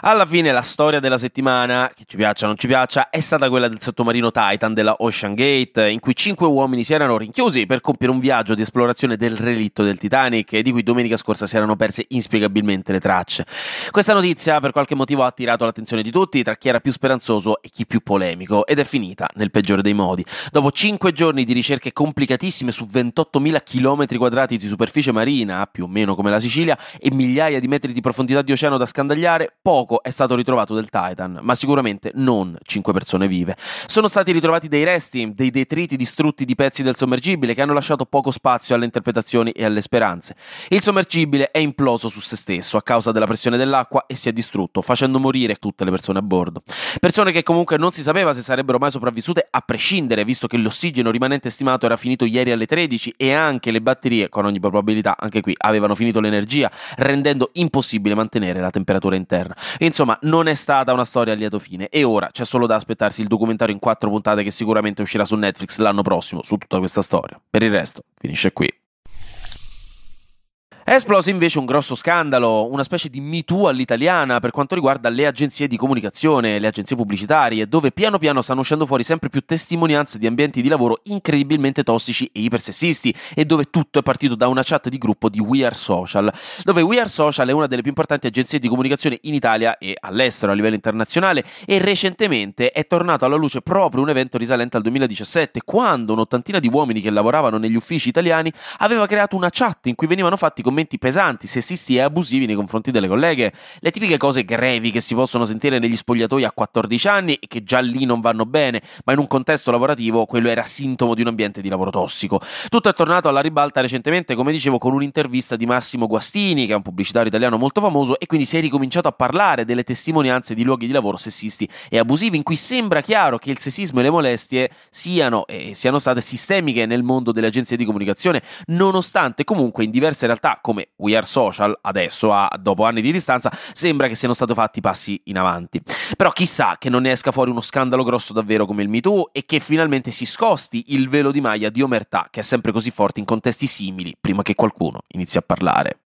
Alla fine la storia della settimana, che ci piaccia o non ci piaccia, è stata quella del sottomarino Titan della Ocean Gate, in cui cinque uomini si erano rinchiusi per compiere un viaggio di esplorazione del relitto del Titanic di cui domenica scorsa si erano perse inspiegabilmente le tracce. Questa notizia per qualche motivo ha attirato l'attenzione di tutti, tra chi era più speranzoso e chi più polemico, ed è finita nel peggiore dei modi. Dopo cinque giorni di ricerche complicatissime su 28.000 km quadrati di superficie marina, più o meno come la Sicilia, e migliaia di metri di profondità di oceano da scandagliare, poco poco è stato ritrovato del Titan, ma sicuramente non 5 persone vive. Sono stati ritrovati dei resti, dei detriti distrutti di pezzi del sommergibile che hanno lasciato poco spazio alle interpretazioni e alle speranze. Il sommergibile è imploso su se stesso a causa della pressione dell'acqua e si è distrutto, facendo morire tutte le persone a bordo. Persone che comunque non si sapeva se sarebbero mai sopravvissute a prescindere, visto che l'ossigeno rimanente stimato era finito ieri alle 13 e anche le batterie, con ogni probabilità anche qui, avevano finito l'energia, rendendo impossibile mantenere la temperatura interna. Insomma, non è stata una storia a lieto fine e ora c'è solo da aspettarsi il documentario in quattro puntate che sicuramente uscirà su Netflix l'anno prossimo su tutta questa storia. Per il resto, finisce qui. È esploso invece un grosso scandalo, una specie di Me Too all'italiana per quanto riguarda le agenzie di comunicazione, le agenzie pubblicitarie, dove piano piano stanno uscendo fuori sempre più testimonianze di ambienti di lavoro incredibilmente tossici e ipersessisti e dove tutto è partito da una chat di gruppo di We Are Social, dove We Are Social è una delle più importanti agenzie di comunicazione in Italia e all'estero a livello internazionale e recentemente è tornato alla luce proprio un evento risalente al 2017 quando un'ottantina di uomini che lavoravano negli uffici italiani aveva creato una chat in cui venivano fatti commenti commenti pesanti, sessisti e abusivi nei confronti delle colleghe, le tipiche cose grevi che si possono sentire negli spogliatoi a 14 anni e che già lì non vanno bene, ma in un contesto lavorativo quello era sintomo di un ambiente di lavoro tossico. Tutto è tornato alla ribalta recentemente, come dicevo, con un'intervista di Massimo Guastini, che è un pubblicitario italiano molto famoso, e quindi si è ricominciato a parlare delle testimonianze di luoghi di lavoro sessisti e abusivi, in cui sembra chiaro che il sessismo e le molestie siano e siano state sistemiche nel mondo delle agenzie di comunicazione, nonostante comunque in diverse realtà come We Are Social, adesso, a, dopo anni di distanza, sembra che siano stati fatti passi in avanti. Però chissà che non ne esca fuori uno scandalo grosso davvero come il MeToo e che finalmente si scosti il velo di maglia di omertà che è sempre così forte in contesti simili prima che qualcuno inizi a parlare.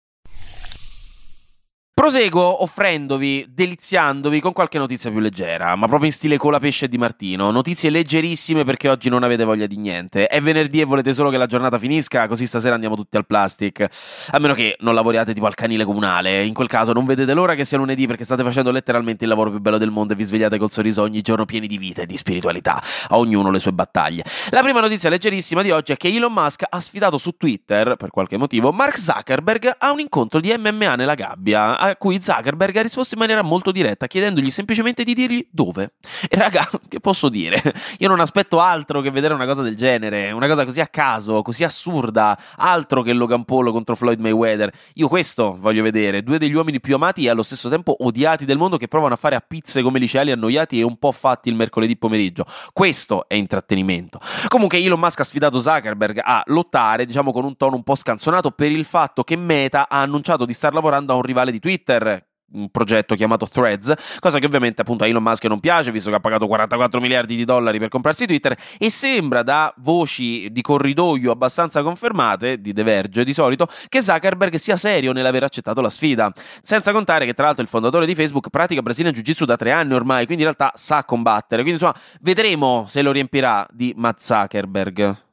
Proseguo offrendovi, deliziandovi con qualche notizia più leggera, ma proprio in stile colapesce di Martino. Notizie leggerissime perché oggi non avete voglia di niente. È venerdì e volete solo che la giornata finisca, così stasera andiamo tutti al plastic. A meno che non lavoriate tipo al canile comunale. In quel caso non vedete l'ora che sia lunedì perché state facendo letteralmente il lavoro più bello del mondo e vi svegliate col sorriso ogni giorno pieni di vita e di spiritualità. A ognuno le sue battaglie. La prima notizia leggerissima di oggi è che Elon Musk ha sfidato su Twitter, per qualche motivo, Mark Zuckerberg a un incontro di MMA nella gabbia a cui Zuckerberg ha risposto in maniera molto diretta, chiedendogli semplicemente di dirgli dove. E raga, che posso dire? Io non aspetto altro che vedere una cosa del genere, una cosa così a caso, così assurda, altro che Logan Paul contro Floyd Mayweather. Io questo voglio vedere, due degli uomini più amati e allo stesso tempo odiati del mondo che provano a fare a pizze come liceali annoiati e un po' fatti il mercoledì pomeriggio. Questo è intrattenimento. Comunque Elon Musk ha sfidato Zuckerberg a lottare, diciamo con un tono un po' scanzonato, per il fatto che Meta ha annunciato di star lavorando a un rivale di Twitter Twitter un progetto chiamato Threads, cosa che ovviamente appunto a Elon Musk non piace, visto che ha pagato 44 miliardi di dollari per comprarsi Twitter, e sembra da voci di corridoio abbastanza confermate, di The Verge di solito, che Zuckerberg sia serio nell'aver accettato la sfida. Senza contare che tra l'altro il fondatore di Facebook pratica Brazilian Jiu-Jitsu da tre anni ormai, quindi in realtà sa combattere, quindi insomma vedremo se lo riempirà di Matt Zuckerberg.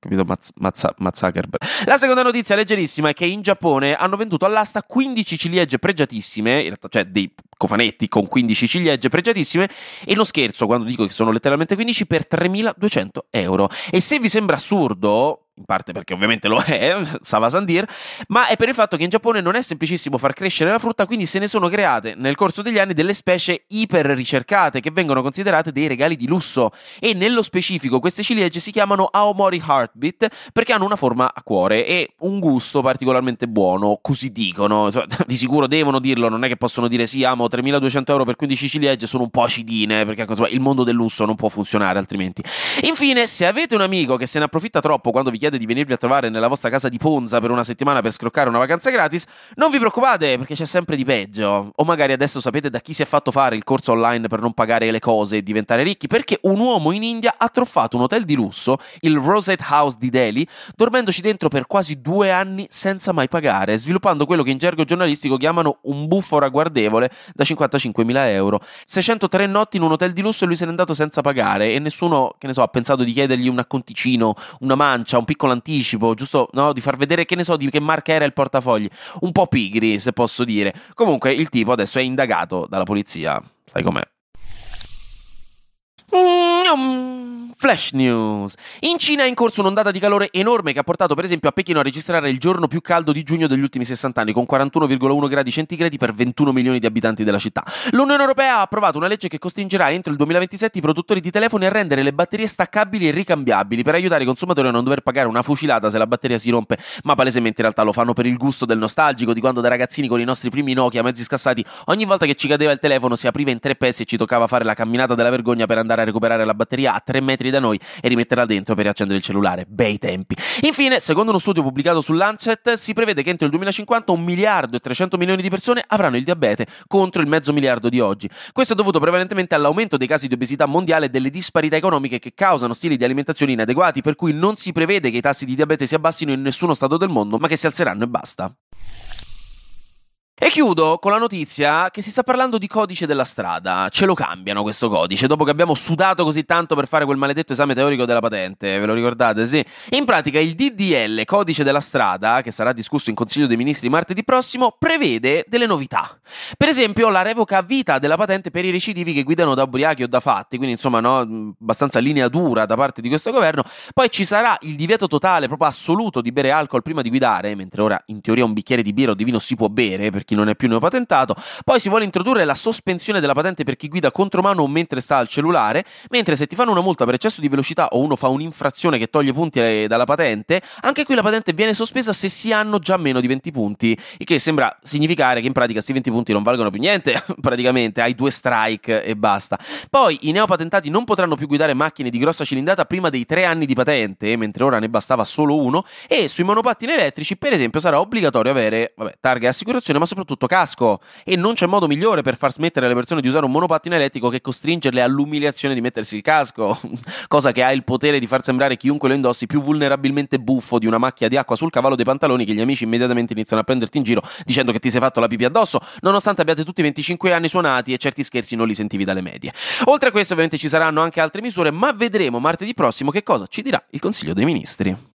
Capito? Mazz. La seconda notizia leggerissima è che in Giappone hanno venduto all'asta 15 ciliegie pregiatissime, in realtà, cioè dei cofanetti con 15 ciliegie pregiatissime e non scherzo quando dico che sono letteralmente 15 per 3.200 euro. E se vi sembra assurdo, in parte perché ovviamente lo è, Sava Sandir, ma è per il fatto che in Giappone non è semplicissimo far crescere la frutta, quindi se ne sono create nel corso degli anni delle specie iper ricercate che vengono considerate dei regali di lusso e nello specifico queste ciliegie si chiamano Aomori Heartbeat perché hanno una forma a cuore e un gusto particolarmente buono, così dicono, di sicuro devono dirlo, non è che possono dire sì, amo 3200 euro per 15 ciliegie, sono un po' acidine perché insomma, il mondo del lusso non può funzionare altrimenti. Infine, se avete un amico che se ne approfitta troppo quando vi chiede chiede di venirvi a trovare nella vostra casa di Ponza per una settimana per scroccare una vacanza gratis, non vi preoccupate perché c'è sempre di peggio. O magari adesso sapete da chi si è fatto fare il corso online per non pagare le cose e diventare ricchi, perché un uomo in India ha truffato un hotel di lusso, il Rosette House di Delhi, dormendoci dentro per quasi due anni senza mai pagare, sviluppando quello che in gergo giornalistico chiamano un buffo ragguardevole da 55.000 euro. 603 notti in un hotel di lusso e lui se n'è andato senza pagare e nessuno, che ne so, ha pensato di chiedergli un acconticino, una mancia, un piccolo anticipo, giusto no, di far vedere che ne so di che marca era il portafogli. Un po' pigri, se posso dire. Comunque il tipo adesso è indagato dalla polizia. Sai com'è? Mm, Flash News. In Cina è in corso un'ondata di calore enorme che ha portato per esempio a Pechino a registrare il giorno più caldo di giugno degli ultimi 60 anni con 41,1 gradi centigradi per 21 milioni di abitanti della città. L'Unione Europea ha approvato una legge che costringerà entro il 2027 i produttori di telefoni a rendere le batterie staccabili e ricambiabili per aiutare i consumatori a non dover pagare una fucilata se la batteria si rompe, ma palesemente in realtà lo fanno per il gusto del nostalgico di quando da ragazzini con i nostri primi Nokia mezzi scassati ogni volta che ci cadeva il telefono si apriva in tre pezzi e ci toccava fare la camminata della vergogna per andare a recuperare la batteria a 3 metri da noi e rimetterla dentro per riaccendere il cellulare. Bei tempi. Infine, secondo uno studio pubblicato su Lancet, si prevede che entro il 2050 un miliardo e 300 milioni di persone avranno il diabete contro il mezzo miliardo di oggi. Questo è dovuto prevalentemente all'aumento dei casi di obesità mondiale e delle disparità economiche che causano stili di alimentazione inadeguati, per cui non si prevede che i tassi di diabete si abbassino in nessuno stato del mondo, ma che si alzeranno e basta. E chiudo con la notizia che si sta parlando di codice della strada. Ce lo cambiano questo codice dopo che abbiamo sudato così tanto per fare quel maledetto esame teorico della patente. Ve lo ricordate? Sì. In pratica il DDL, codice della strada, che sarà discusso in Consiglio dei Ministri martedì prossimo, prevede delle novità. Per esempio, la revoca vita della patente per i recidivi che guidano da ubriachi o da fatti, quindi insomma, no, abbastanza linea dura da parte di questo governo. Poi ci sarà il divieto totale, proprio assoluto, di bere alcol prima di guidare, mentre ora in teoria un bicchiere di birra o di vino si può bere chi non è più neopatentato. Poi si vuole introdurre la sospensione della patente per chi guida contromano mentre sta al cellulare, mentre se ti fanno una multa per eccesso di velocità o uno fa un'infrazione che toglie punti eh, dalla patente, anche qui la patente viene sospesa se si hanno già meno di 20 punti, il che sembra significare che in pratica questi 20 punti non valgono più niente, praticamente hai due strike e basta. Poi i neopatentati non potranno più guidare macchine di grossa cilindrata prima dei tre anni di patente, mentre ora ne bastava solo uno, e sui monopattini elettrici, per esempio, sarà obbligatorio avere vabbè, targa e assicurazione, ma soprattutto casco e non c'è modo migliore per far smettere alle persone di usare un monopattino elettrico che costringerle all'umiliazione di mettersi il casco, cosa che ha il potere di far sembrare chiunque lo indossi più vulnerabilmente buffo di una macchia di acqua sul cavallo dei pantaloni che gli amici immediatamente iniziano a prenderti in giro dicendo che ti sei fatto la pipì addosso, nonostante abbiate tutti 25 anni suonati e certi scherzi non li sentivi dalle medie. Oltre a questo ovviamente ci saranno anche altre misure, ma vedremo martedì prossimo che cosa ci dirà il Consiglio dei Ministri.